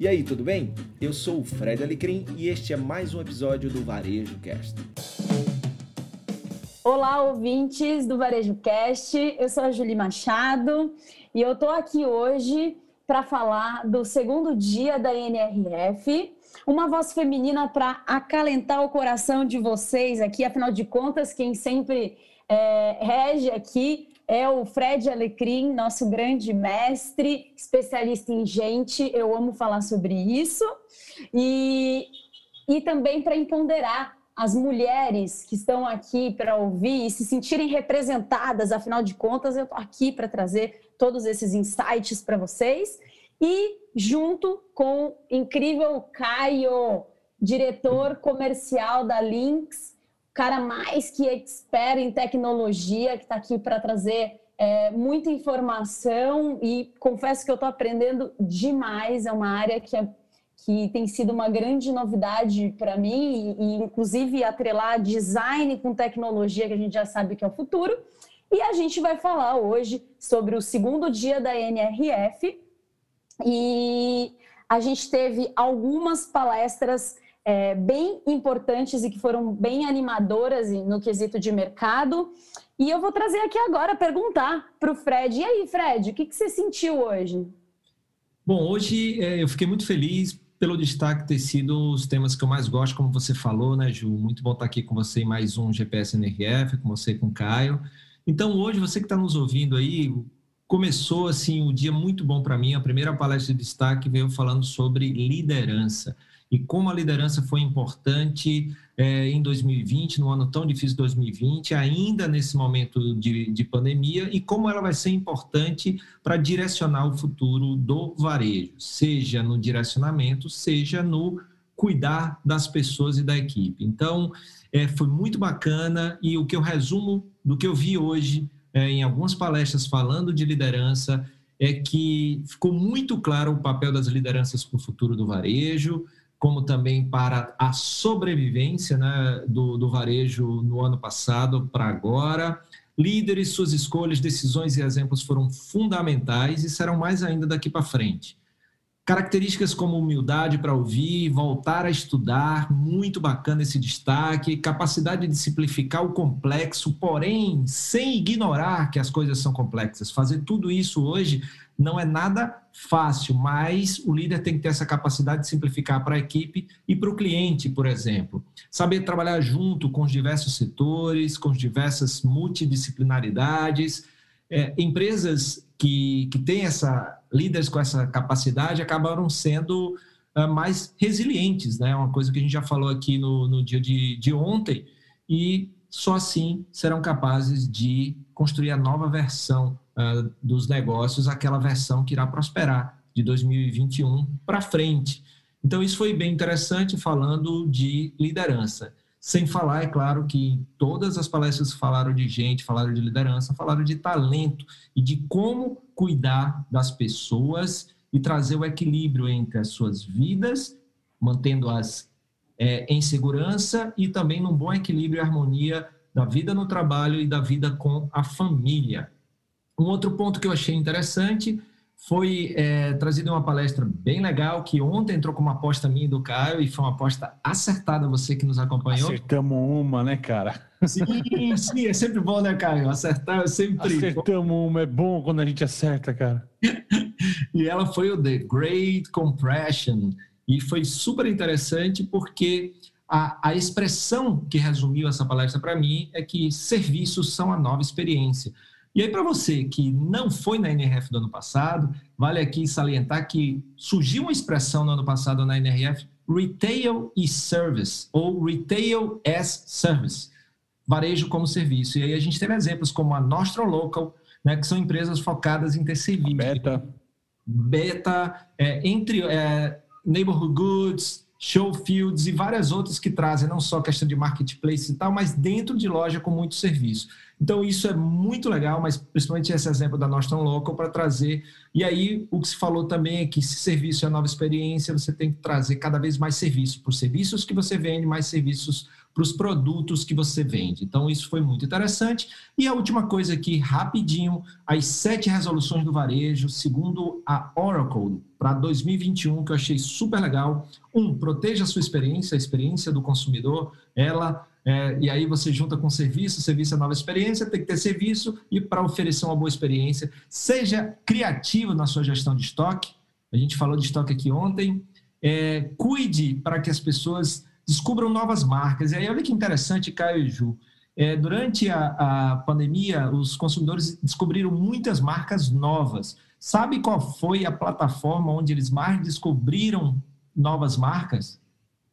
E aí, tudo bem? Eu sou o Fred Alecrim e este é mais um episódio do Varejo Cast. Olá, ouvintes do Varejo Cast. Eu sou a Julie Machado e eu estou aqui hoje para falar do segundo dia da NRF. Uma voz feminina para acalentar o coração de vocês aqui. Afinal de contas, quem sempre é, rege aqui é o Fred Alecrim, nosso grande mestre, especialista em gente. Eu amo falar sobre isso. E, e também para empoderar as mulheres que estão aqui para ouvir e se sentirem representadas, afinal de contas, eu estou aqui para trazer todos esses insights para vocês. E junto com o incrível Caio, diretor comercial da Lynx, cara mais que expert em tecnologia, que está aqui para trazer é, muita informação e confesso que eu estou aprendendo demais. É uma área que, é, que tem sido uma grande novidade para mim, e, e inclusive atrelar design com tecnologia, que a gente já sabe que é o futuro. E a gente vai falar hoje sobre o segundo dia da NRF. E a gente teve algumas palestras é, bem importantes e que foram bem animadoras no quesito de mercado. E eu vou trazer aqui agora perguntar para o Fred. E aí, Fred, o que, que você sentiu hoje? Bom, hoje é, eu fiquei muito feliz pelo destaque ter sido os temas que eu mais gosto, como você falou, né, Ju? Muito bom estar aqui com você em mais um GPS NRF, com você com o Caio. Então, hoje, você que está nos ouvindo aí, começou assim um dia muito bom para mim. A primeira palestra de destaque veio falando sobre liderança e como a liderança foi importante é, em 2020, no ano tão difícil de 2020, ainda nesse momento de, de pandemia, e como ela vai ser importante para direcionar o futuro do varejo, seja no direcionamento, seja no cuidar das pessoas e da equipe. Então, é, foi muito bacana e o que eu resumo do que eu vi hoje é, em algumas palestras falando de liderança é que ficou muito claro o papel das lideranças para o futuro do varejo, como também para a sobrevivência né, do, do varejo no ano passado para agora. Líderes, suas escolhas, decisões e exemplos foram fundamentais e serão mais ainda daqui para frente. Características como humildade para ouvir, voltar a estudar, muito bacana esse destaque, capacidade de simplificar o complexo, porém sem ignorar que as coisas são complexas. Fazer tudo isso hoje não é nada fácil, mas o líder tem que ter essa capacidade de simplificar para a equipe e para o cliente, por exemplo. Saber trabalhar junto com os diversos setores, com as diversas multidisciplinaridades. É, empresas que, que têm essa, líderes com essa capacidade acabaram sendo uh, mais resilientes, né? Uma coisa que a gente já falou aqui no, no dia de, de ontem, e só assim serão capazes de construir a nova versão uh, dos negócios, aquela versão que irá prosperar de 2021 para frente. Então, isso foi bem interessante falando de liderança. Sem falar, é claro, que todas as palestras falaram de gente, falaram de liderança, falaram de talento e de como cuidar das pessoas e trazer o equilíbrio entre as suas vidas, mantendo-as é, em segurança e também num bom equilíbrio e harmonia da vida no trabalho e da vida com a família. Um outro ponto que eu achei interessante foi é, trazido uma palestra bem legal que ontem entrou com uma aposta minha do Caio e foi uma aposta acertada, você que nos acompanhou. Acertamos uma, né, cara? Sim, sim, é sempre bom, né, Caio? Acertar é sempre. Acertamos uma, é bom quando a gente acerta, cara. e ela foi o The Great Compression e foi super interessante porque a, a expressão que resumiu essa palestra para mim é que serviços são a nova experiência. E aí, para você que não foi na NRF do ano passado, vale aqui salientar que surgiu uma expressão no ano passado na NRF, Retail e Service, ou Retail as Service, varejo como serviço. E aí a gente teve exemplos como a Nostro Local, né, que são empresas focadas em ter serviço. Beta. Beta, é, entre é, Neighborhood Goods, Showfields e várias outras que trazem não só questão de marketplace e tal, mas dentro de loja com muito serviço. Então, isso é muito legal, mas principalmente esse exemplo da Nostrum Local para trazer. E aí, o que se falou também é que se serviço é nova experiência, você tem que trazer cada vez mais serviço. Por serviços que você vende, mais serviços para os produtos que você vende. Então, isso foi muito interessante. E a última coisa aqui, rapidinho, as sete resoluções do varejo, segundo a Oracle, para 2021, que eu achei super legal. Um, proteja a sua experiência, a experiência do consumidor. Ela é, e aí você junta com serviço, serviço é nova experiência, tem que ter serviço e para oferecer uma boa experiência, seja criativo na sua gestão de estoque. A gente falou de estoque aqui ontem. É, cuide para que as pessoas descubram novas marcas. E aí, olha que interessante, Caio e Ju. É, durante a, a pandemia, os consumidores descobriram muitas marcas novas. Sabe qual foi a plataforma onde eles mais descobriram novas marcas?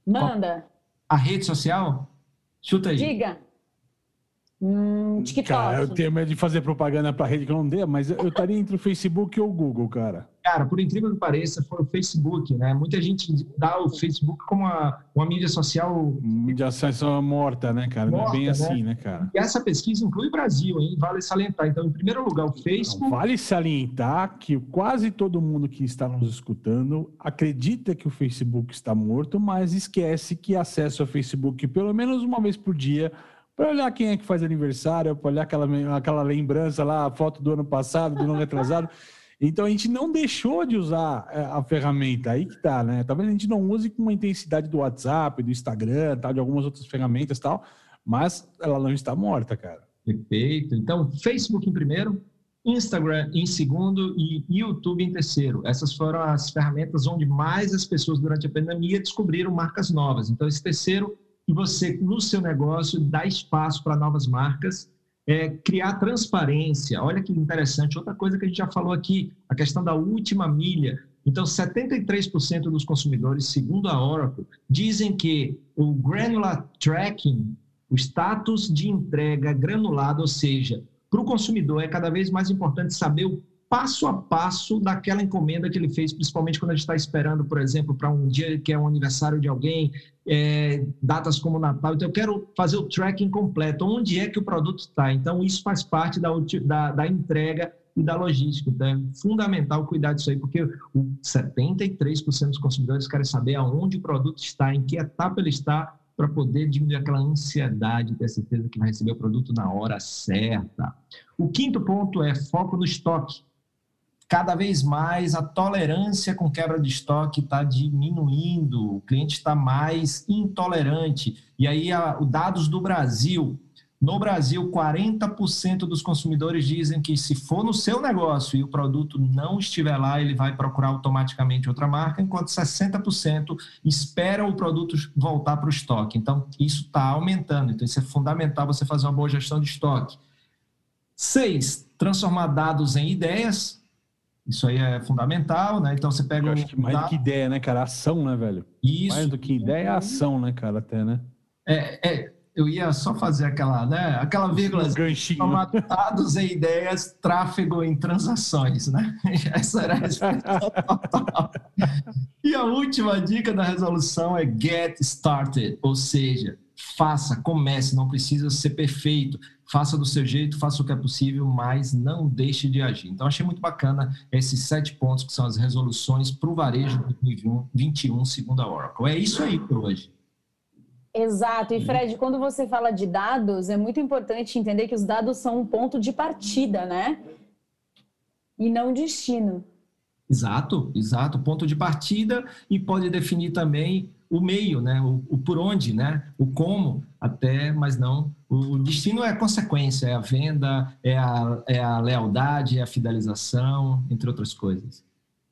Manda. A rede social? Chuta aí. Diga. Hum, TikTok. Cara, eu tenho medo de fazer propaganda para rede que eu não dê, mas eu estaria entre o Facebook e o Google, cara. Cara, por incrível que pareça, foi o Facebook, né? Muita gente dá o Facebook como uma, uma mídia social. Mídia social morta, né, cara? Morta, não é bem né? assim, né, cara? E essa pesquisa inclui o Brasil, hein? Vale salientar. Então, em primeiro lugar, o Facebook. Não, vale salientar que quase todo mundo que está nos escutando acredita que o Facebook está morto, mas esquece que acessa o Facebook pelo menos uma vez por dia para olhar quem é que faz aniversário, para olhar aquela, aquela lembrança lá, a foto do ano passado, do ano retrasado. Então a gente não deixou de usar é, a ferramenta, aí que tá, né? Talvez a gente não use com uma intensidade do WhatsApp, do Instagram, tal, de algumas outras ferramentas tal, mas ela não está morta, cara. Perfeito. Então, Facebook em primeiro, Instagram em segundo e YouTube em terceiro. Essas foram as ferramentas onde mais as pessoas durante a pandemia descobriram marcas novas. Então, esse terceiro, que você, no seu negócio, dá espaço para novas marcas é, criar transparência. Olha que interessante, outra coisa que a gente já falou aqui, a questão da última milha. Então, 73% dos consumidores, segundo a Oracle, dizem que o granular tracking, o status de entrega granulado, ou seja, para o consumidor é cada vez mais importante saber o passo a passo daquela encomenda que ele fez, principalmente quando a gente está esperando, por exemplo, para um dia que é um aniversário de alguém, é, datas como Natal. Então, eu quero fazer o tracking completo, onde é que o produto está. Então, isso faz parte da, da, da entrega e da logística. Então, é fundamental cuidar disso aí, porque 73% dos consumidores querem saber aonde o produto está, em que etapa ele está, para poder diminuir aquela ansiedade, ter certeza que vai receber o produto na hora certa. O quinto ponto é foco no estoque cada vez mais a tolerância com quebra de estoque está diminuindo, o cliente está mais intolerante. E aí, os dados do Brasil. No Brasil, 40% dos consumidores dizem que se for no seu negócio e o produto não estiver lá, ele vai procurar automaticamente outra marca, enquanto 60% esperam o produto voltar para o estoque. Então, isso está aumentando. Então, isso é fundamental você fazer uma boa gestão de estoque. Seis, transformar dados em ideias. Isso aí é fundamental, né? Então você pega. Eu acho que mais do que ideia, né, cara? Ação, né, velho? Isso. Mais do que ideia é ação, né, cara? Até, né? É, é, eu ia só fazer aquela, né? Aquela vírgula. Um ganchinho. Dados em ideias, tráfego em transações, né? Essa era a E a última dica da resolução é get started, ou seja, faça, comece, não precisa ser perfeito faça do seu jeito, faça o que é possível, mas não deixe de agir. Então, achei muito bacana esses sete pontos que são as resoluções para o varejo 2021, segundo a Oracle. É isso aí por hoje. Exato. E Fred, quando você fala de dados, é muito importante entender que os dados são um ponto de partida, né? E não destino. Exato, exato. Ponto de partida e pode definir também o meio, né? O, o, por onde, né? O como, até, mas não. O destino é a consequência, é a venda, é a, é a lealdade, é a fidelização, entre outras coisas.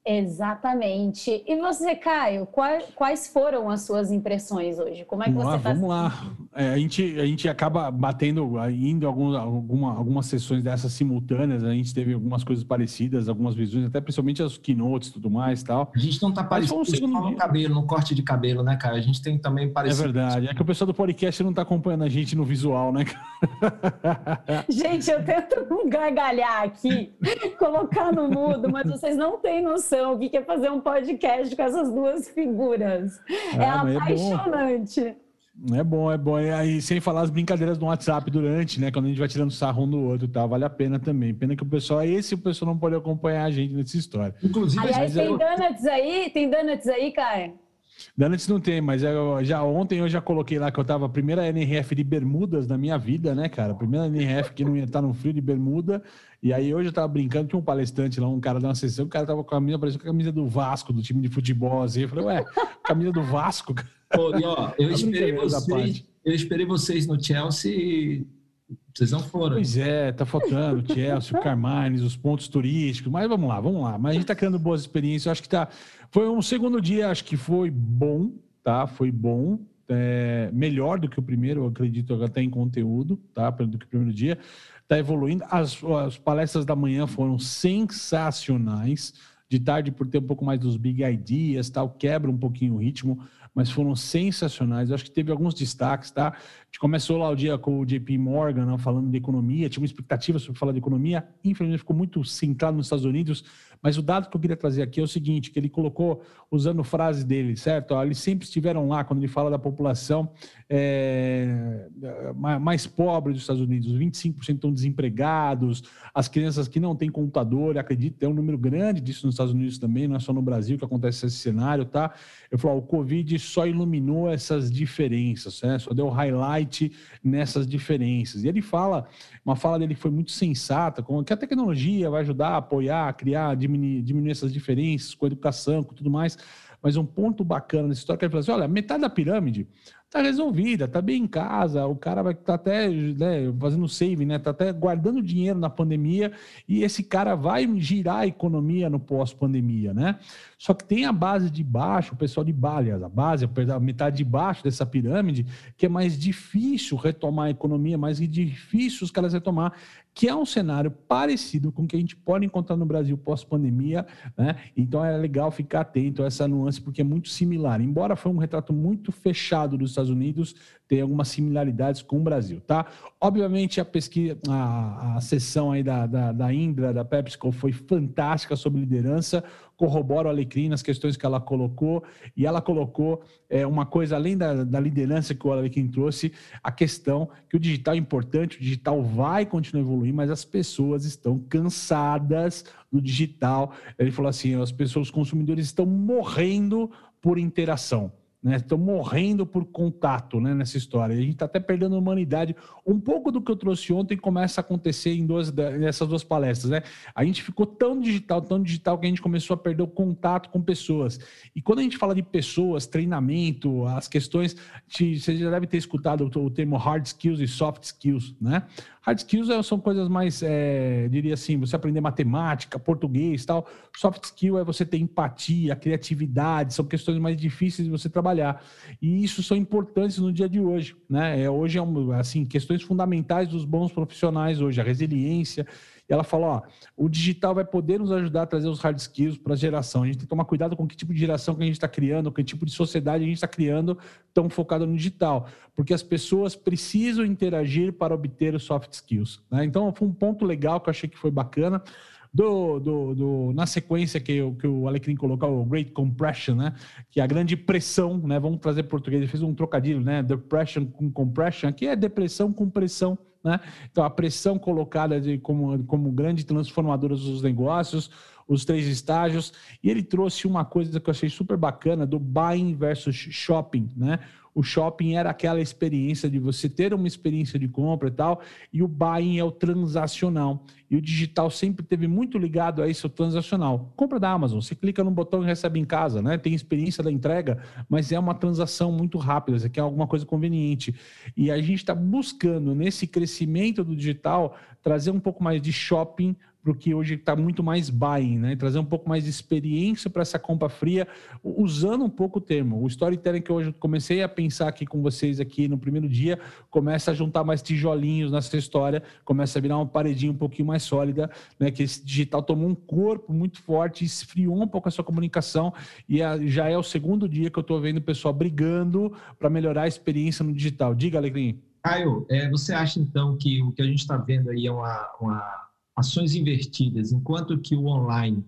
Exatamente. E você, Caio, quais foram as suas impressões hoje? Como é que vamos você está Vamos lá. É, a, gente, a gente acaba batendo, indo algum, alguma, algumas sessões dessas simultâneas, a gente teve algumas coisas parecidas, algumas visões, até principalmente as keynotes e tudo mais tal. A gente não está parecido um no cabelo, no corte de cabelo, né, Caio? A gente tem também parecido. É verdade. É que o pessoal do podcast não está acompanhando a gente no visual, né, Gente, eu tento gargalhar aqui, colocar no mudo, mas vocês não têm noção noção o que é fazer um podcast com essas duas figuras. Ah, é apaixonante. É É bom, é bom. E aí, sem falar as brincadeiras no WhatsApp durante, né? Quando a gente vai tirando sarro um do outro, tá? Vale a pena também. Pena que o pessoal, esse o pessoal não pode acompanhar a gente nessa história. Inclusive, Aliás, tem eu... donuts aí? Tem donuts aí, Caio? Donuts não tem, mas eu, já ontem eu já coloquei lá que eu tava a primeira NRF de bermudas na minha vida, né, cara? Primeira NRF que não ia estar no frio de bermuda. E aí hoje eu tava brincando, tinha um palestrante lá, um cara da uma sessão, o cara tava com a camisa, parecia com a camisa do Vasco, do time de futebol, assim. Eu falei, ué, camisa do Vasco, cara. Pô, e, ó, eu, esperei vocês, eu esperei vocês no Chelsea vocês não foram. Pois é, tá faltando o Chelsea, o Carmines, os pontos turísticos, mas vamos lá, vamos lá. Mas a gente tá criando boas experiências. Acho que tá. Foi um segundo dia, acho que foi bom, tá? Foi bom. É, melhor do que o primeiro, eu acredito, até em conteúdo, tá? Do que o primeiro dia. Tá evoluindo. As, as palestras da manhã foram sensacionais. De tarde, por ter um pouco mais dos big ideas, tal, quebra um pouquinho o ritmo mas foram sensacionais. Eu acho que teve alguns destaques, tá? Gente começou lá o dia com o JP Morgan, né, falando de economia, tinha uma expectativa sobre falar de economia, infelizmente ficou muito centrado nos Estados Unidos, mas o dado que eu queria trazer aqui é o seguinte, que ele colocou, usando frase dele, certo? Eles sempre estiveram lá, quando ele fala da população é, mais pobre dos Estados Unidos, 25% estão desempregados, as crianças que não têm computador, acredito, tem um número grande disso nos Estados Unidos também, não é só no Brasil que acontece esse cenário, tá? Eu falo, o Covid só iluminou essas diferenças, né? só deu highlight nessas diferenças. E ele fala, uma fala dele foi muito sensata, como que a tecnologia vai ajudar a apoiar, a criar, diminuir, diminuir essas diferenças com educação, com tudo mais. Mas um ponto bacana nessa história é que ele fala assim: olha, metade da pirâmide tá resolvida, tá bem em casa, o cara vai tá até né, fazendo save, né? Tá até guardando dinheiro na pandemia e esse cara vai girar a economia no pós-pandemia, né? Só que tem a base de baixo, o pessoal de Balias, a base, a metade de baixo dessa pirâmide, que é mais difícil retomar a economia, mais difícil os caras retomar, que é um cenário parecido com o que a gente pode encontrar no Brasil pós-pandemia, né? Então é legal ficar atento a essa nuance, porque é muito similar. Embora foi um retrato muito fechado dos Estados Unidos, tem algumas similaridades com o Brasil, tá? Obviamente, a pesquisa, a, a sessão aí da, da, da Indra, da PepsiCo, foi fantástica sobre liderança, corrobora o Alecrim nas questões que ela colocou, e ela colocou é, uma coisa, além da, da liderança que o Alecrim trouxe, a questão que o digital é importante, o digital vai continuar evoluir, mas as pessoas estão cansadas do digital. Ele falou assim, as pessoas, os consumidores estão morrendo por interação né? Estão morrendo por contato né, nessa história. A gente está até perdendo a humanidade. Um pouco do que eu trouxe ontem começa a acontecer em duas, nessas duas palestras. Né? A gente ficou tão digital, tão digital, que a gente começou a perder o contato com pessoas. E quando a gente fala de pessoas, treinamento, as questões, você já deve ter escutado o termo hard skills e soft skills, né? Hard skills é, são coisas mais, é, diria assim, você aprender matemática, português tal. Soft skill é você ter empatia, criatividade, são questões mais difíceis de você trabalhar. E isso são importantes no dia de hoje, né? É, hoje é um, assim, questões fundamentais dos bons profissionais hoje, a resiliência, e ela falou: ó, o digital vai poder nos ajudar a trazer os hard skills para a geração. A gente tem que tomar cuidado com que tipo de geração que a gente está criando, que tipo de sociedade a gente está criando, tão focado no digital. Porque as pessoas precisam interagir para obter os soft skills. Né? Então, foi um ponto legal que eu achei que foi bacana. Do, do, do, na sequência que, que o Alecrim colocou, o Great Compression, né? Que é a grande pressão, né? Vamos trazer português, ele fez um trocadilho, né? Depression com compression, aqui é depressão com pressão, né? Então, a pressão colocada de, como, como grande transformadora dos negócios, os três estágios, e ele trouxe uma coisa que eu achei super bacana do buying versus shopping, né? O shopping era aquela experiência de você ter uma experiência de compra e tal, e o buying é o transacional. E o digital sempre teve muito ligado a isso, o transacional. Compra da Amazon, você clica no botão e recebe em casa, né? Tem experiência da entrega, mas é uma transação muito rápida, você quer alguma coisa conveniente. E a gente está buscando, nesse crescimento do digital, trazer um pouco mais de shopping para que hoje está muito mais buying, né? trazer um pouco mais de experiência para essa compra fria, usando um pouco o termo. O storytelling que hoje comecei a pensar aqui com vocês aqui no primeiro dia, começa a juntar mais tijolinhos nessa história, começa a virar uma paredinha um pouquinho mais sólida, né? que esse digital tomou um corpo muito forte, esfriou um pouco a sua comunicação e já é o segundo dia que eu estou vendo o pessoal brigando para melhorar a experiência no digital. Diga, Alegrim. Caio, é, você acha então que o que a gente está vendo aí é uma, uma ações invertidas, enquanto que o online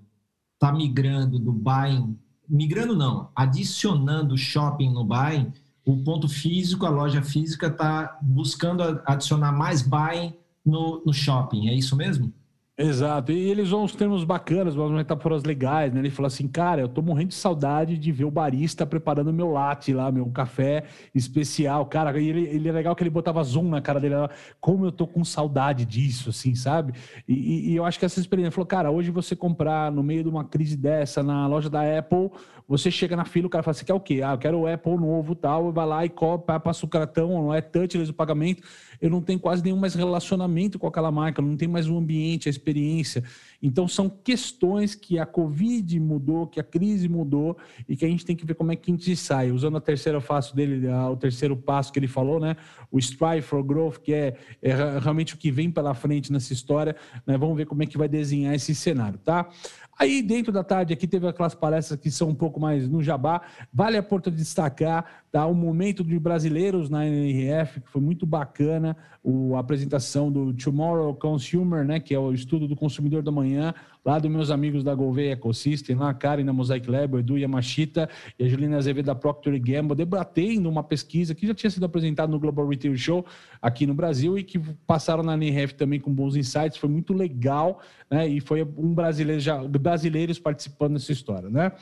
está migrando do buying, migrando não, adicionando shopping no buying, o ponto físico, a loja física está buscando adicionar mais buying no, no shopping, é isso mesmo? Exato, e eles usam os termos bacanas, umas metáforas legais, né? Ele falou assim, cara, eu tô morrendo de saudade de ver o barista preparando meu latte lá, meu café especial, cara, e ele, ele é legal que ele botava zoom na cara dele, como eu tô com saudade disso, assim, sabe? E, e eu acho que essa experiência, ele falou, cara, hoje você comprar no meio de uma crise dessa na loja da Apple, você chega na fila, o cara fala, você quer o quê? Ah, eu quero o Apple novo tal, vai lá e copa, passa o cartão, não é touchless o pagamento, eu não tenho quase nenhum mais relacionamento com aquela marca, não tem mais um ambiente, a experiência. Então, são questões que a Covid mudou, que a crise mudou e que a gente tem que ver como é que a gente sai. Usando a terceira face dele, o terceiro passo que ele falou, né? O Strive for Growth, que é, é realmente o que vem pela frente nessa história. Né? Vamos ver como é que vai desenhar esse cenário, tá? Aí, dentro da tarde, aqui teve aquelas palestras que são um pouco mais no jabá. Vale a pena destacar tá? o momento de brasileiros na NRF, que foi muito bacana, o, a apresentação do Tomorrow Consumer, né, que é o estudo do consumidor da manhã, lá dos meus amigos da Gouveia Ecosystem, lá a Karen da Mosaic Lab, o Edu Yamashita e a Juliana Azevedo da Procter Gamble, debatendo uma pesquisa que já tinha sido apresentada no Global Retail Show aqui no Brasil e que passaram na NRF também com bons insights, foi muito legal, né, e foi um brasileiro, já, brasileiros participando dessa história, né.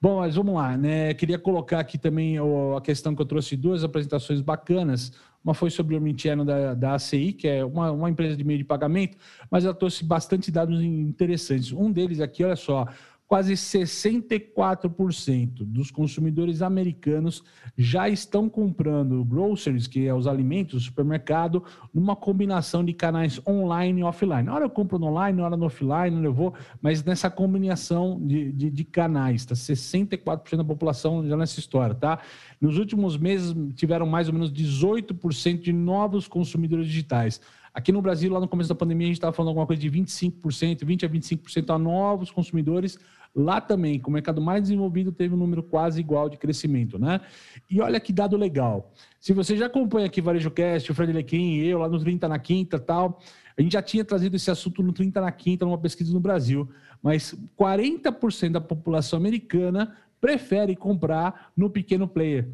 Bom, mas vamos lá, né? Queria colocar aqui também a questão que eu trouxe duas apresentações bacanas. Uma foi sobre o Omnichannel da, da ACI, que é uma, uma empresa de meio de pagamento, mas ela trouxe bastante dados interessantes. Um deles aqui, olha só, quase 64% dos consumidores americanos já estão comprando groceries, que é os alimentos, supermercado, numa combinação de canais online e offline. Hora eu compro no online, hora no offline, eu vou, mas nessa combinação de, de, de canais, tá? 64% da população já nessa história, tá? Nos últimos meses tiveram mais ou menos 18% de novos consumidores digitais. Aqui no Brasil, lá no começo da pandemia, a gente estava falando alguma coisa de 25%, 20% a 25% a novos consumidores Lá também, com o mercado mais desenvolvido, teve um número quase igual de crescimento, né? E olha que dado legal. Se você já acompanha aqui Varejo Cast, o Fred Lequim e eu, lá no 30 na Quinta tal, a gente já tinha trazido esse assunto no 30 na Quinta, numa pesquisa no Brasil, mas 40% da população americana prefere comprar no pequeno player.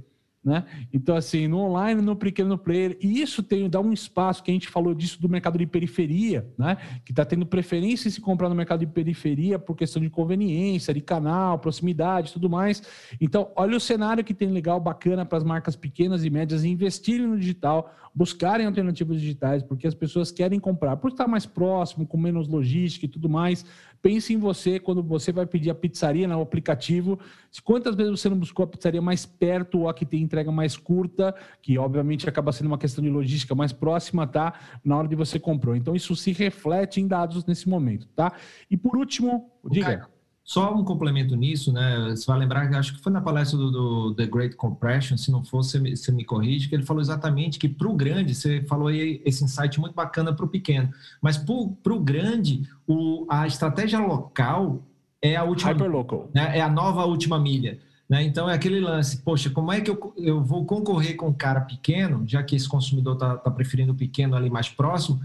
Né? Então, assim, no online, no pequeno player, e isso tem, dá um espaço que a gente falou disso do mercado de periferia, né? Que está tendo preferência em se comprar no mercado de periferia por questão de conveniência, de canal, proximidade tudo mais. Então, olha o cenário que tem legal, bacana para as marcas pequenas e médias investirem no digital, buscarem alternativas digitais, porque as pessoas querem comprar por estar mais próximo, com menos logística e tudo mais. Pense em você quando você vai pedir a pizzaria no aplicativo. Quantas vezes você não buscou a pizzaria mais perto ou a que tem entrega mais curta, que obviamente acaba sendo uma questão de logística mais próxima, tá? Na hora de você comprou. Então isso se reflete em dados nesse momento, tá? E por último, diga. Só um complemento nisso, né? Você vai lembrar que acho que foi na palestra do, do The Great Compression, se não for, você me, você me corrige, que ele falou exatamente que para o grande, você falou aí esse insight muito bacana para o pequeno, mas para o grande, a estratégia local é a última. Hyperlocal. Né? É a nova última milha. Né? Então é aquele lance, poxa, como é que eu, eu vou concorrer com um cara pequeno, já que esse consumidor está tá preferindo o pequeno ali mais próximo,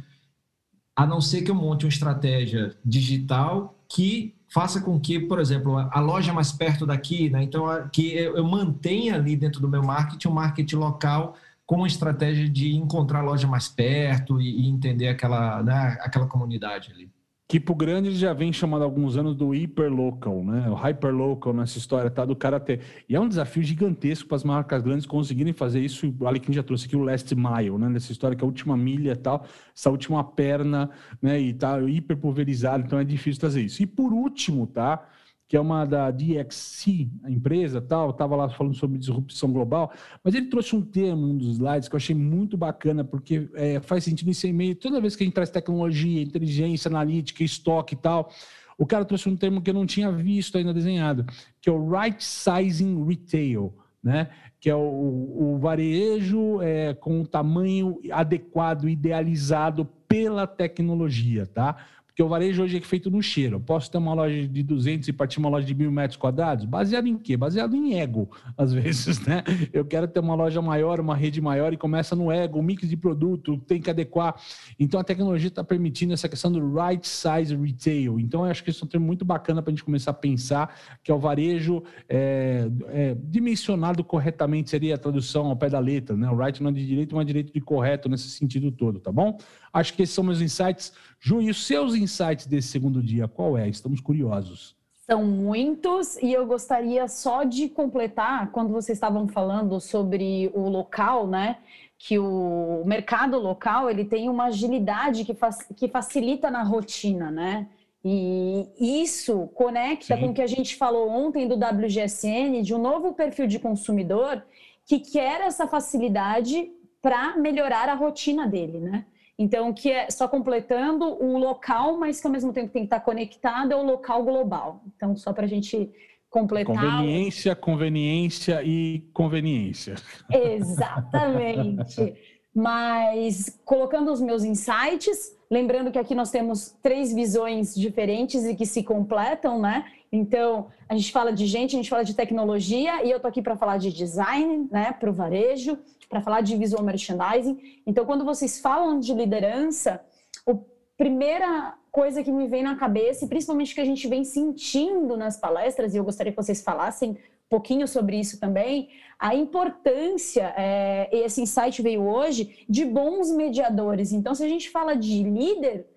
a não ser que eu monte uma estratégia digital que faça com que, por exemplo, a loja mais perto daqui, né? então que eu mantenha ali dentro do meu marketing um marketing local com a estratégia de encontrar a loja mais perto e, entender aquela, né, aquela comunidade ali. Tipo grande já vem chamado há alguns anos do hyperlocal, né? O hyperlocal nessa história, tá? Do cara ter. E é um desafio gigantesco para as marcas grandes conseguirem fazer isso. O Alequim já trouxe aqui o last mile, né? Nessa história que é a última milha e tal, essa última perna, né? E tá hiper pulverizado, então é difícil fazer isso. E por último, tá? Que é uma da DXC, a empresa tal, estava lá falando sobre disrupção global, mas ele trouxe um termo, um dos slides, que eu achei muito bacana, porque é, faz sentido nesse e-mail, toda vez que a gente traz tecnologia, inteligência, analítica, estoque e tal, o cara trouxe um termo que eu não tinha visto ainda desenhado, que é o Right Sizing Retail, né? que é o, o varejo é, com o tamanho adequado, idealizado pela tecnologia, tá? Porque o varejo hoje é feito no cheiro. Eu posso ter uma loja de 200 e partir uma loja de mil metros quadrados? Baseado em quê? Baseado em ego, às vezes, né? Eu quero ter uma loja maior, uma rede maior e começa no ego, mix de produto, tem que adequar. Então a tecnologia está permitindo essa questão do right size retail. Então eu acho que isso é um termo muito bacana para a gente começar a pensar que é o varejo é, é, dimensionado corretamente, seria a tradução ao pé da letra, né? O right não é de direito, mas direito de correto nesse sentido todo, tá bom? Acho que esses são meus insights. Ju, e os seus insights desse segundo dia, qual é? Estamos curiosos. São muitos e eu gostaria só de completar quando vocês estavam falando sobre o local, né? Que o mercado local ele tem uma agilidade que, faz, que facilita na rotina, né? E isso conecta Sim. com o que a gente falou ontem do WGSN, de um novo perfil de consumidor que quer essa facilidade para melhorar a rotina dele, né? Então, que é só completando o local, mas que ao mesmo tempo tem que estar conectado é o local global. Então, só para a gente completar. Conveniência, conveniência e conveniência. Exatamente. mas colocando os meus insights, lembrando que aqui nós temos três visões diferentes e que se completam, né? Então, a gente fala de gente, a gente fala de tecnologia, e eu tô aqui para falar de design, né, para o varejo para falar de visual merchandising. Então, quando vocês falam de liderança, a primeira coisa que me vem na cabeça, e principalmente que a gente vem sentindo nas palestras, e eu gostaria que vocês falassem um pouquinho sobre isso também, a importância, é, esse insight veio hoje, de bons mediadores. Então, se a gente fala de líder,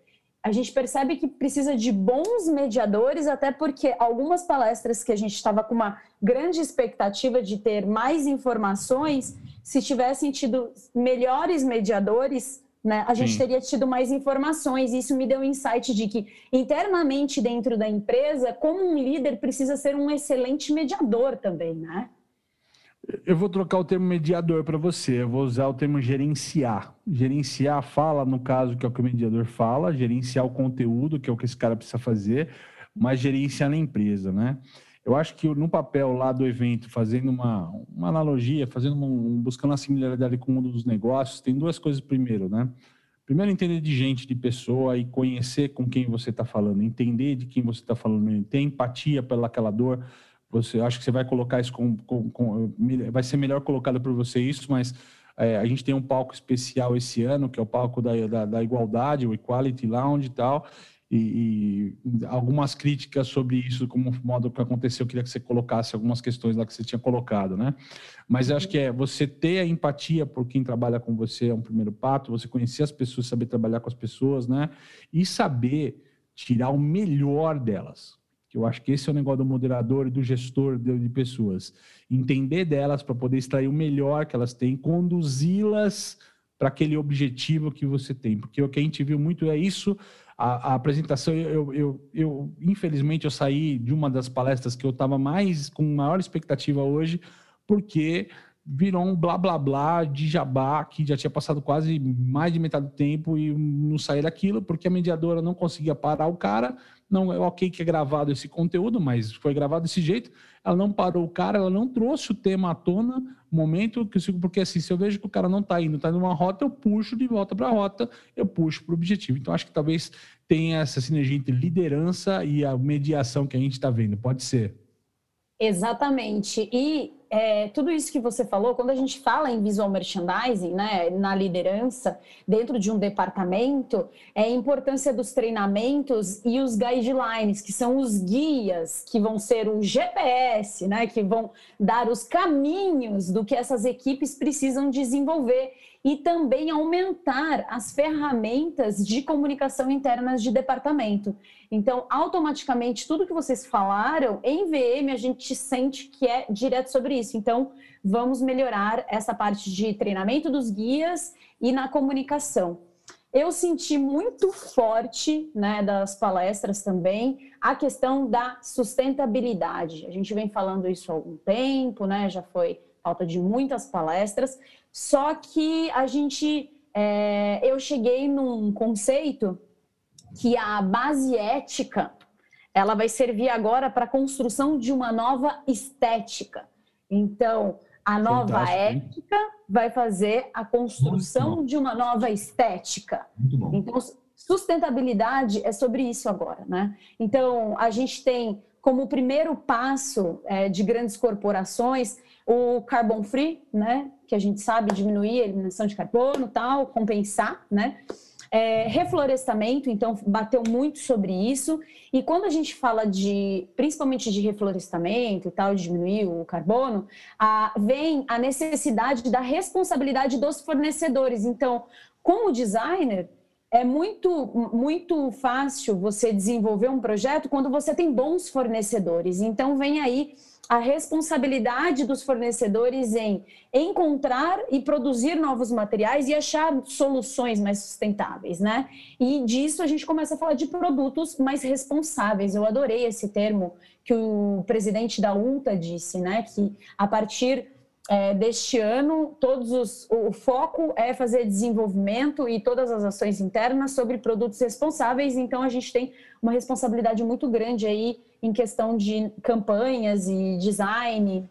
a gente percebe que precisa de bons mediadores, até porque algumas palestras que a gente estava com uma grande expectativa de ter mais informações, se tivessem tido melhores mediadores, né, a gente Sim. teria tido mais informações. Isso me deu um insight de que, internamente dentro da empresa, como um líder precisa ser um excelente mediador também, né? Eu vou trocar o termo mediador para você, eu vou usar o termo gerenciar. Gerenciar fala, no caso, que é o que o mediador fala, gerenciar o conteúdo, que é o que esse cara precisa fazer, mas gerenciar na empresa, né? Eu acho que no papel lá do evento, fazendo uma, uma analogia, fazendo um, buscando uma similaridade com um dos negócios, tem duas coisas primeiro, né? Primeiro, entender de gente, de pessoa e conhecer com quem você está falando, entender de quem você está falando, ter empatia pelaquela dor. Você acho que você vai colocar isso com, com, com vai ser melhor colocado para você isso, mas é, a gente tem um palco especial esse ano, que é o palco da, da, da igualdade, o Equality Lounge e tal e, e, algumas críticas sobre isso, como modo que aconteceu, eu queria que você colocasse algumas questões lá que você tinha colocado, né? Mas eu acho que é você ter a empatia por quem trabalha com você é um primeiro passo, você conhecer as pessoas, saber trabalhar com as pessoas, né? E saber tirar o melhor delas. Eu acho que esse é o negócio do moderador e do gestor de pessoas. Entender delas para poder extrair o melhor que elas têm, conduzi-las para aquele objetivo que você tem. Porque o que a gente viu muito é isso a, a apresentação, eu, eu, eu, infelizmente, eu saí de uma das palestras que eu estava mais com maior expectativa hoje, porque virou um blá blá blá de jabá que já tinha passado quase mais de metade do tempo e não saía daquilo, porque a mediadora não conseguia parar o cara. Não é ok que é gravado esse conteúdo, mas foi gravado desse jeito. Ela não parou o cara, ela não trouxe o tema à tona, momento que porque assim, se eu vejo que o cara não está indo, está numa rota, eu puxo de volta para a rota, eu puxo para o objetivo. Então acho que talvez tenha essa sinergia entre liderança e a mediação que a gente está vendo. Pode ser. Exatamente. E é, tudo isso que você falou, quando a gente fala em visual merchandising, né, na liderança, dentro de um departamento, é a importância dos treinamentos e os guidelines, que são os guias, que vão ser o GPS, né, que vão dar os caminhos do que essas equipes precisam desenvolver e também aumentar as ferramentas de comunicação internas de departamento. Então, automaticamente, tudo que vocês falaram, em VM, a gente sente que é direto sobre isso. Então, vamos melhorar essa parte de treinamento dos guias e na comunicação. Eu senti muito forte, né, das palestras também, a questão da sustentabilidade. A gente vem falando isso há algum tempo, né, já foi falta de muitas palestras, só que a gente, é, eu cheguei num conceito que a base ética ela vai servir agora para a construção de uma nova estética. Então, a nova Fantástico, ética vai fazer a construção de uma nova estética. Então, sustentabilidade é sobre isso agora, né? Então, a gente tem como primeiro passo é, de grandes corporações o carbon free, né? Que a gente sabe diminuir a eliminação de carbono, tal, compensar, né? É, reflorestamento, então bateu muito sobre isso. E quando a gente fala de, principalmente de reflorestamento e tal, diminuir o carbono, a, vem a necessidade da responsabilidade dos fornecedores. Então, como designer, é muito, muito fácil você desenvolver um projeto quando você tem bons fornecedores. Então, vem aí a responsabilidade dos fornecedores em encontrar e produzir novos materiais e achar soluções mais sustentáveis, né? E disso a gente começa a falar de produtos mais responsáveis. Eu adorei esse termo que o presidente da UNTA disse, né? Que a partir é, deste ano, todos os, o foco é fazer desenvolvimento e todas as ações internas sobre produtos responsáveis. Então, a gente tem uma responsabilidade muito grande aí em questão de campanhas e design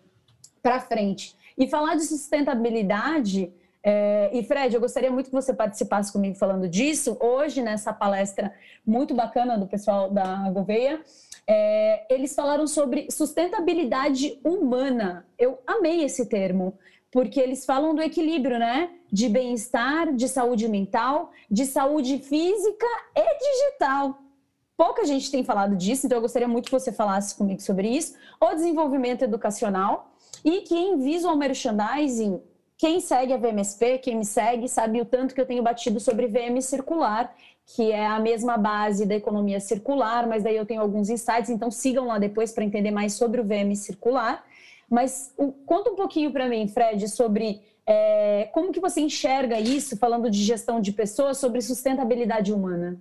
para frente. E falar de sustentabilidade, é, e Fred, eu gostaria muito que você participasse comigo falando disso. Hoje, nessa palestra muito bacana do pessoal da Gouveia, é, eles falaram sobre sustentabilidade humana. Eu amei esse termo, porque eles falam do equilíbrio, né? De bem-estar, de saúde mental, de saúde física e digital. Pouca gente tem falado disso, então eu gostaria muito que você falasse comigo sobre isso. O desenvolvimento educacional e que em visual merchandising, quem segue a VMSP, quem me segue, sabe o tanto que eu tenho batido sobre VM circular, que é a mesma base da economia circular, mas daí eu tenho alguns insights, então sigam lá depois para entender mais sobre o VM circular. Mas o, conta um pouquinho para mim, Fred, sobre é, como que você enxerga isso, falando de gestão de pessoas, sobre sustentabilidade humana.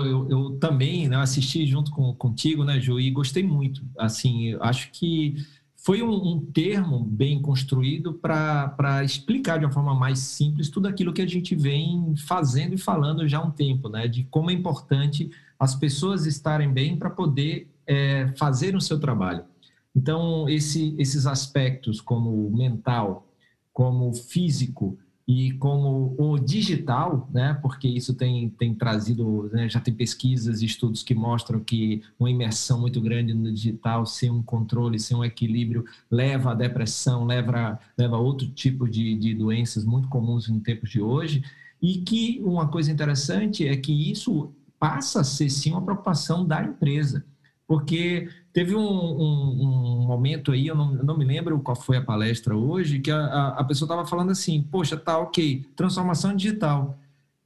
Eu, eu também né, assisti junto com, contigo, né, Ju, e gostei muito. Assim, acho que foi um, um termo bem construído para explicar de uma forma mais simples tudo aquilo que a gente vem fazendo e falando já há um tempo, né? De como é importante as pessoas estarem bem para poder é, fazer o seu trabalho. Então, esse, esses aspectos, como mental, como físico, e como o digital, né, porque isso tem, tem trazido, né, já tem pesquisas e estudos que mostram que uma imersão muito grande no digital, sem um controle, sem um equilíbrio, leva à depressão, leva, leva a outro tipo de, de doenças muito comuns em tempos de hoje, e que uma coisa interessante é que isso passa a ser sim uma preocupação da empresa, porque Teve um, um, um, momento aí, eu não, não, me lembro qual foi a palestra hoje, que a, a pessoa estava falando assim: Poxa, tá ok, transformação digital.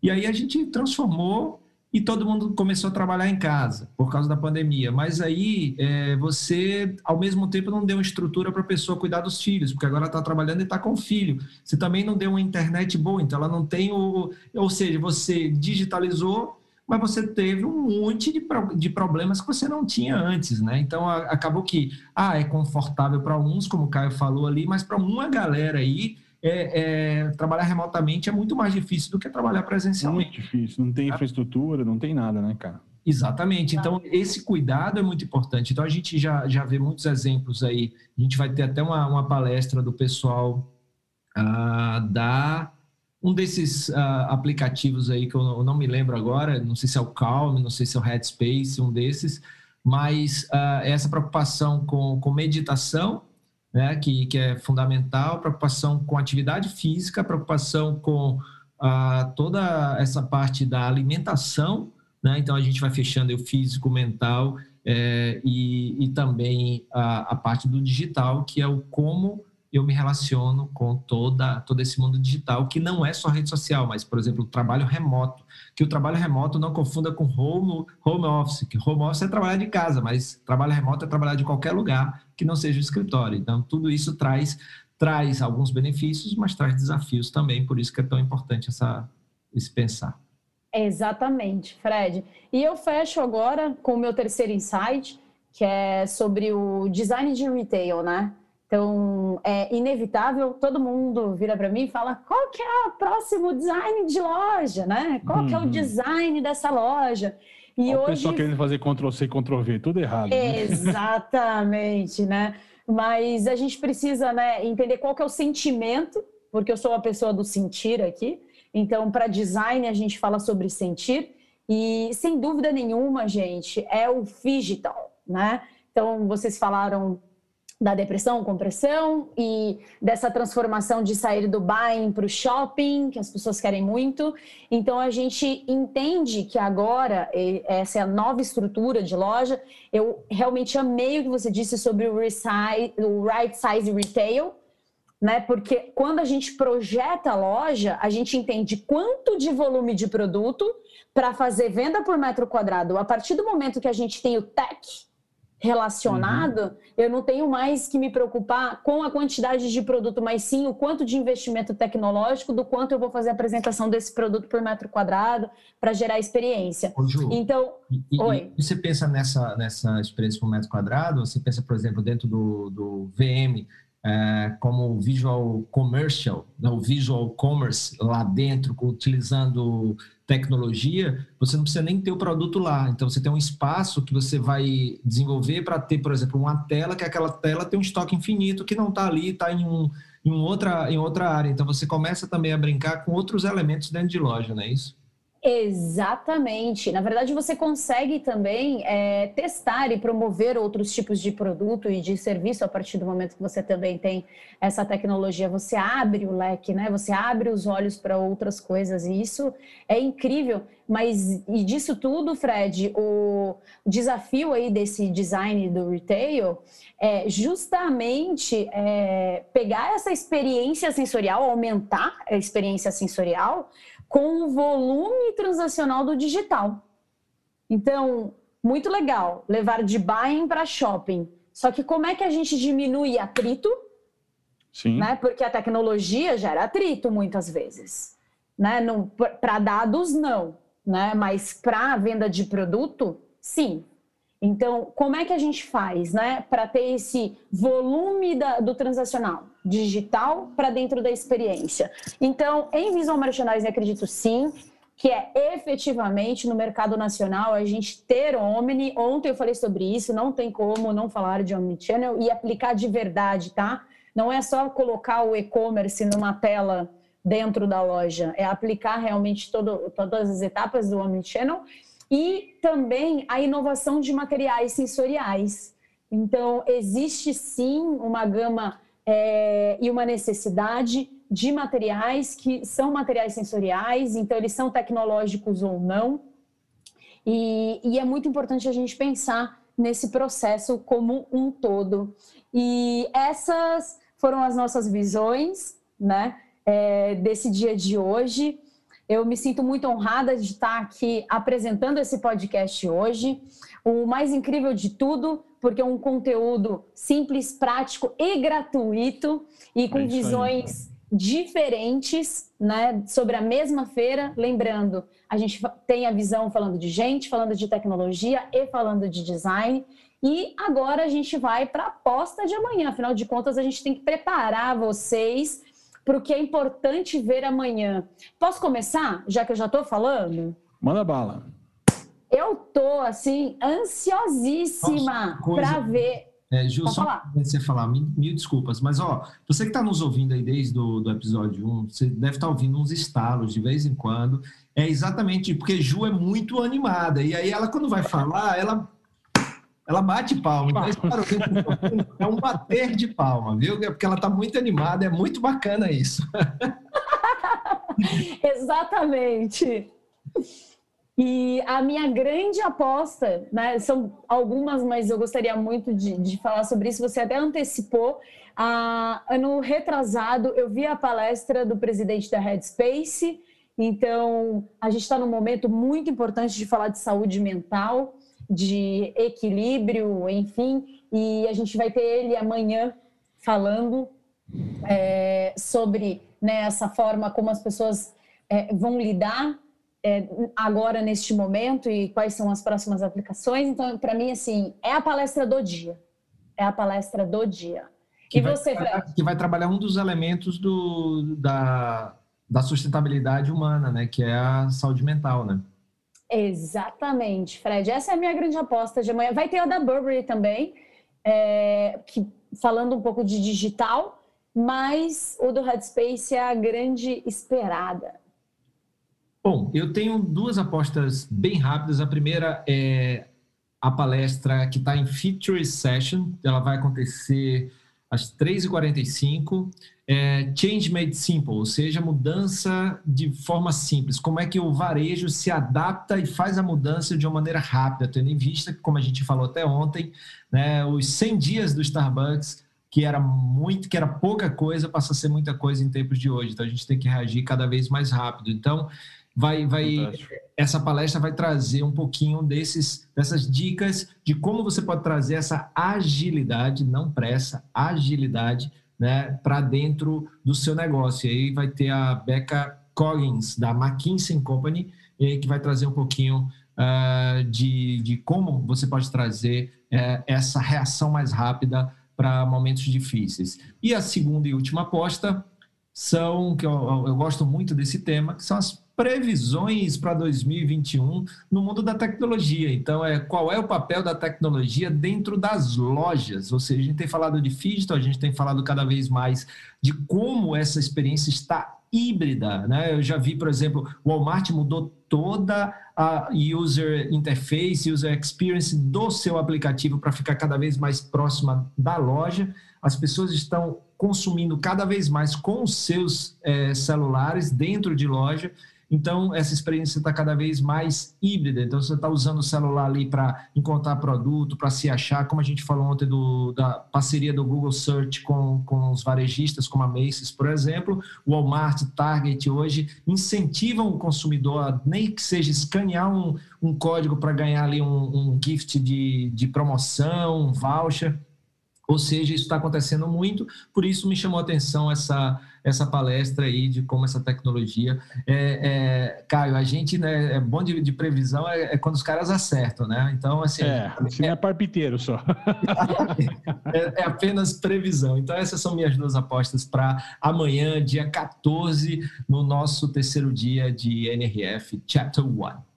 E aí a gente transformou e todo mundo começou a trabalhar em casa por causa da pandemia. Mas aí é, você, ao mesmo tempo, não deu estrutura para a pessoa cuidar dos filhos, porque agora está trabalhando e está com o filho. Você também não deu uma internet boa, então ela não tem o. Ou seja, você digitalizou mas você teve um monte de, de problemas que você não tinha antes, né? Então a, acabou que ah, é confortável para uns, como o Caio falou ali, mas para uma galera aí é, é, trabalhar remotamente é muito mais difícil do que trabalhar presencialmente. Muito difícil, não tem infraestrutura, não tem nada, né, cara? Exatamente. Então, esse cuidado é muito importante. Então, a gente já, já vê muitos exemplos aí. A gente vai ter até uma, uma palestra do pessoal ah, da um desses uh, aplicativos aí que eu não, eu não, me lembro agora, não sei se é o Calm, não sei se é o Headspace, um desses, mas uh, essa preocupação com, com meditação, né, que, que é fundamental, preocupação com atividade física, preocupação com uh, toda essa parte da alimentação, né, então a gente vai fechando o físico, mental é, e, e também a, a parte do digital, que é o como eu me relaciono com toda, todo esse mundo digital, que não é só rede social, mas, por exemplo, o trabalho remoto. Que o trabalho remoto não confunda com home, home office, que home office é trabalhar de casa, mas trabalho remoto é trabalhar de qualquer lugar que não seja o escritório. Então, tudo isso traz, traz alguns benefícios, mas traz desafios também, por isso que é tão importante essa, esse pensar. Exatamente, Fred. E eu fecho agora com o meu terceiro insight, que é sobre o design de retail, né? Então, é inevitável, todo mundo vira para mim e fala qual que é o próximo design de loja, né? Qual uhum. que é o uhum. design dessa loja? E Olha hoje... O pessoal querendo fazer Ctrl-C, Ctrl-V, tudo errado. Né? Exatamente, né? Mas a gente precisa né, entender qual que é o sentimento, porque eu sou uma pessoa do sentir aqui, Então, para design, a gente fala sobre sentir. E, sem dúvida nenhuma, gente, é o digital, né? Então, vocês falaram da depressão, compressão e dessa transformação de sair do buying para o shopping, que as pessoas querem muito. Então a gente entende que agora essa é a nova estrutura de loja. Eu realmente amei o que você disse sobre o, o right size retail, né? Porque quando a gente projeta a loja, a gente entende quanto de volume de produto para fazer venda por metro quadrado. A partir do momento que a gente tem o tech relacionado, uhum. eu não tenho mais que me preocupar com a quantidade de produto, mas sim o quanto de investimento tecnológico, do quanto eu vou fazer a apresentação desse produto por metro quadrado para gerar experiência. Ô, Ju, então, e, oi. E você pensa nessa, nessa experiência por metro quadrado? Você pensa, por exemplo, dentro do, do VM, é, como visual commercial, né, o visual commerce lá dentro, utilizando tecnologia, você não precisa nem ter o produto lá. Então, você tem um espaço que você vai desenvolver para ter, por exemplo, uma tela, que aquela tela tem um estoque infinito que não está ali, está em, um, em, outra, em outra área. Então, você começa também a brincar com outros elementos dentro de loja, não é isso? Exatamente. Na verdade, você consegue também é, testar e promover outros tipos de produto e de serviço a partir do momento que você também tem essa tecnologia. Você abre o leque, né? Você abre os olhos para outras coisas e isso é incrível. Mas e disso tudo, Fred, o desafio aí desse design do retail é justamente é, pegar essa experiência sensorial, aumentar a experiência sensorial com o volume transacional do digital. Então, muito legal levar de buying para shopping. Só que como é que a gente diminui atrito? Sim. Né? Porque a tecnologia gera atrito muitas vezes. Né? Para dados, não. Né? Mas para venda de produto, sim. Então, como é que a gente faz né, para ter esse volume da, do transacional digital para dentro da experiência? Então, em visual merchandising, acredito sim que é efetivamente no mercado nacional a gente ter Omni. Ontem eu falei sobre isso, não tem como não falar de Omnichannel e aplicar de verdade, tá? Não é só colocar o e-commerce numa tela dentro da loja, é aplicar realmente todo, todas as etapas do Omnichannel e também a inovação de materiais sensoriais. Então, existe sim uma gama é, e uma necessidade de materiais que são materiais sensoriais, então eles são tecnológicos ou não. E, e é muito importante a gente pensar nesse processo como um todo. E essas foram as nossas visões, né, é, desse dia de hoje. Eu me sinto muito honrada de estar aqui apresentando esse podcast hoje. O mais incrível de tudo, porque é um conteúdo simples, prático e gratuito e com é visões diferentes, né, sobre a mesma feira. Lembrando, a gente tem a visão falando de gente, falando de tecnologia e falando de design. E agora a gente vai para a aposta de amanhã. Afinal de contas, a gente tem que preparar vocês para o que é importante ver amanhã. Posso começar, já que eu já estou falando? Manda bala. Eu tô assim ansiosíssima para ver. É, Ju, só falar. você falar, mil, mil, desculpas, mas ó, você que está nos ouvindo aí desde o do episódio 1, você deve estar tá ouvindo uns estalos de vez em quando. É exatamente porque Ju é muito animada. E aí ela, quando vai falar, ela ela bate palma. Então, é um bater de palma, viu? É porque ela está muito animada, é muito bacana isso. Exatamente. E a minha grande aposta, né, são algumas, mas eu gostaria muito de, de falar sobre isso. Você até antecipou. Ah, ano retrasado, eu vi a palestra do presidente da Headspace. Então, a gente está num momento muito importante de falar de saúde mental de equilíbrio, enfim, e a gente vai ter ele amanhã falando é, sobre né, essa forma como as pessoas é, vão lidar é, agora neste momento e quais são as próximas aplicações. Então, para mim, assim, é a palestra do dia. É a palestra do dia. Que e vai, você, Fred? Que vai trabalhar um dos elementos do, da, da sustentabilidade humana, né? Que é a saúde mental, né? Exatamente, Fred. Essa é a minha grande aposta de amanhã. Vai ter a da Burberry também, é, que, falando um pouco de digital, mas o do Headspace é a grande esperada. Bom, eu tenho duas apostas bem rápidas. A primeira é a palestra que está em Feature Session, ela vai acontecer às 3h45. É, Change Made Simple, ou seja, mudança de forma simples. Como é que o varejo se adapta e faz a mudança de uma maneira rápida, tendo em vista que, como a gente falou até ontem, né, os 100 dias do Starbucks, que era muito, que era pouca coisa, passa a ser muita coisa em tempos de hoje. Então a gente tem que reagir cada vez mais rápido. Então, vai, vai essa palestra vai trazer um pouquinho desses, dessas dicas de como você pode trazer essa agilidade, não pressa, agilidade, né, para dentro do seu negócio. E aí vai ter a Becca Collins, da McKinsey Company, que vai trazer um pouquinho uh, de, de como você pode trazer uh, essa reação mais rápida para momentos difíceis. E a segunda e última aposta são, que eu, eu gosto muito desse tema, que são as previsões para 2021 no mundo da tecnologia. Então, é qual é o papel da tecnologia dentro das lojas? Ou seja, a gente tem falado de digital, a gente tem falado cada vez mais de como essa experiência está híbrida, né? Eu já vi, por exemplo, o Walmart mudou toda a user interface, user experience do seu aplicativo para ficar cada vez mais próxima da loja. As pessoas estão consumindo cada vez mais com os seus é, celulares dentro de loja então, essa experiência está cada vez mais híbrida. Então, você está usando o celular ali para encontrar produto, para se achar, como a gente falou ontem do, da parceria do Google Search com, com os varejistas, como a Macy's, por exemplo. O Walmart, Target, hoje incentivam o consumidor a nem que seja escanear um, um código para ganhar ali um, um gift de, de promoção, um voucher. Ou seja, isso está acontecendo muito, por isso me chamou a atenção essa, essa palestra aí de como essa tecnologia. É, é, Caio, a gente né, é bom de, de previsão é, é, quando os caras acertam, né? Então, assim. É, assim é, é parpiteiro só. é, é, apenas previsão. Então, essas são minhas duas apostas para amanhã, dia 14, no nosso terceiro dia de NRF Chapter 1.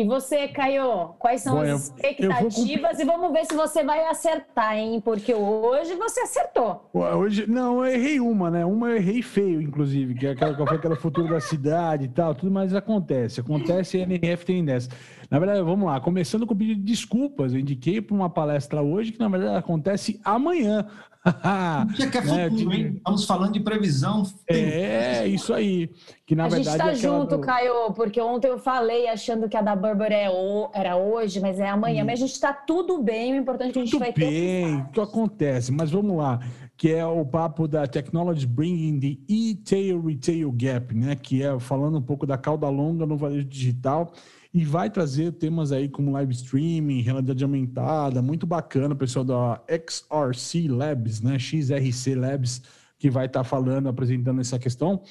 E você, Caio, quais são Bom, as expectativas? Vou... E vamos ver se você vai acertar, hein? Porque hoje você acertou. Hoje, não, eu errei uma, né? Uma eu errei feio, inclusive, que é aquela, foi aquela futuro da cidade e tal, tudo, mas acontece. Acontece e a NRF tem dessa. Na verdade, vamos lá, começando com o pedido de desculpas. Eu indiquei para uma palestra hoje que, na verdade, acontece amanhã. Dia que é né, futuro, hein? Estamos falando de previsão. É, isso aí. Que, na a verdade, gente está junto, do... Caio, porque ontem eu falei achando que a da Burberry é o... era hoje, mas é amanhã. Hum. Mas a gente está tudo bem, o importante é que a gente tudo vai bem, ter. bem, o que acontece. Mas vamos lá, que é o papo da Technology Bringing the E-Tail Retail Gap, né? Que é falando um pouco da cauda longa no varejo digital e vai trazer temas aí como live streaming, realidade aumentada, muito bacana, o pessoal da XRC Labs, né, XRC Labs, que vai estar tá falando, apresentando essa questão.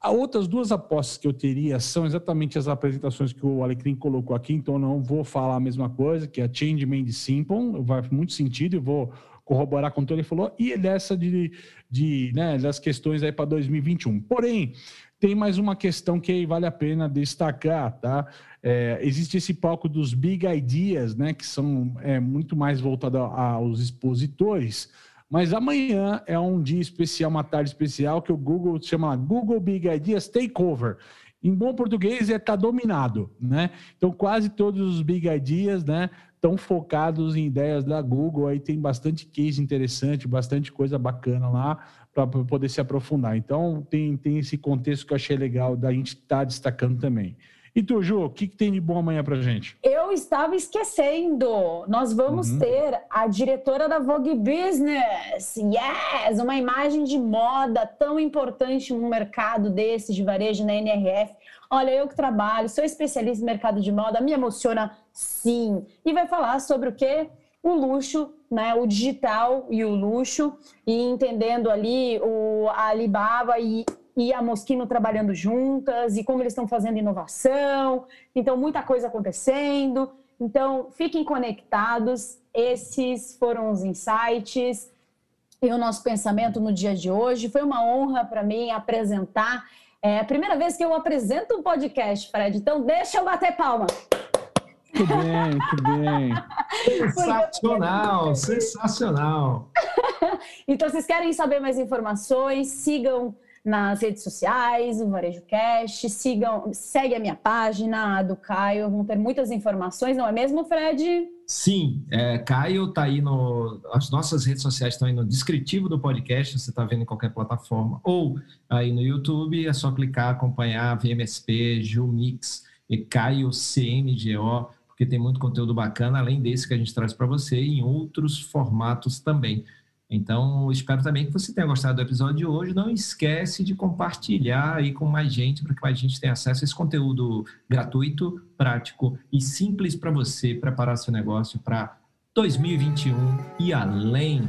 As outras duas apostas que eu teria são exatamente as apresentações que o Alecrim colocou aqui, então não vou falar a mesma coisa, que é a Change Made Simple, vai muito sentido, eu vou corroborar com o que ele falou, e dessa de, de né, das questões aí para 2021. Porém, tem mais uma questão que vale a pena destacar, tá? É, existe esse palco dos big ideas, né? Que são é, muito mais voltado aos expositores. Mas amanhã é um dia especial, uma tarde especial que o Google chama Google Big Ideas Takeover. Em bom português é tá dominado, né? Então quase todos os big ideas, né, estão focados em ideias da Google. Aí tem bastante case interessante, bastante coisa bacana lá para poder se aprofundar. Então, tem, tem esse contexto que eu achei legal da gente estar tá destacando também. E tu, Ju, o que, que tem de bom amanhã para gente? Eu estava esquecendo. Nós vamos uhum. ter a diretora da Vogue Business. Yes! Uma imagem de moda tão importante num mercado desse de varejo na NRF. Olha, eu que trabalho, sou especialista em mercado de moda, me emociona sim. E vai falar sobre o quê? O luxo né, o digital e o luxo, e entendendo ali o, a Alibaba e, e a Moschino trabalhando juntas, e como eles estão fazendo inovação. Então, muita coisa acontecendo. Então, fiquem conectados. Esses foram os insights e o nosso pensamento no dia de hoje. Foi uma honra para mim apresentar. É a primeira vez que eu apresento um podcast, Fred. Então, deixa eu bater palma. Muito bem, muito bem. Sensacional, sensacional. então, vocês querem saber mais informações? Sigam nas redes sociais, o Varejo Cast, sigam, segue a minha página, a do Caio, vão ter muitas informações, não é mesmo, Fred? Sim, é, Caio está aí no. As nossas redes sociais estão aí no descritivo do podcast, você está vendo em qualquer plataforma, ou aí no YouTube, é só clicar, acompanhar VMSP, Jumix e Caio CNGO, porque tem muito conteúdo bacana, além desse que a gente traz para você, em outros formatos também. Então, espero também que você tenha gostado do episódio de hoje. Não esquece de compartilhar aí com mais gente, para que mais gente tenha acesso a esse conteúdo gratuito, prático e simples para você preparar seu negócio para 2021 e além.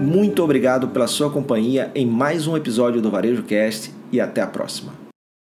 Muito obrigado pela sua companhia em mais um episódio do Varejo Cast e até a próxima.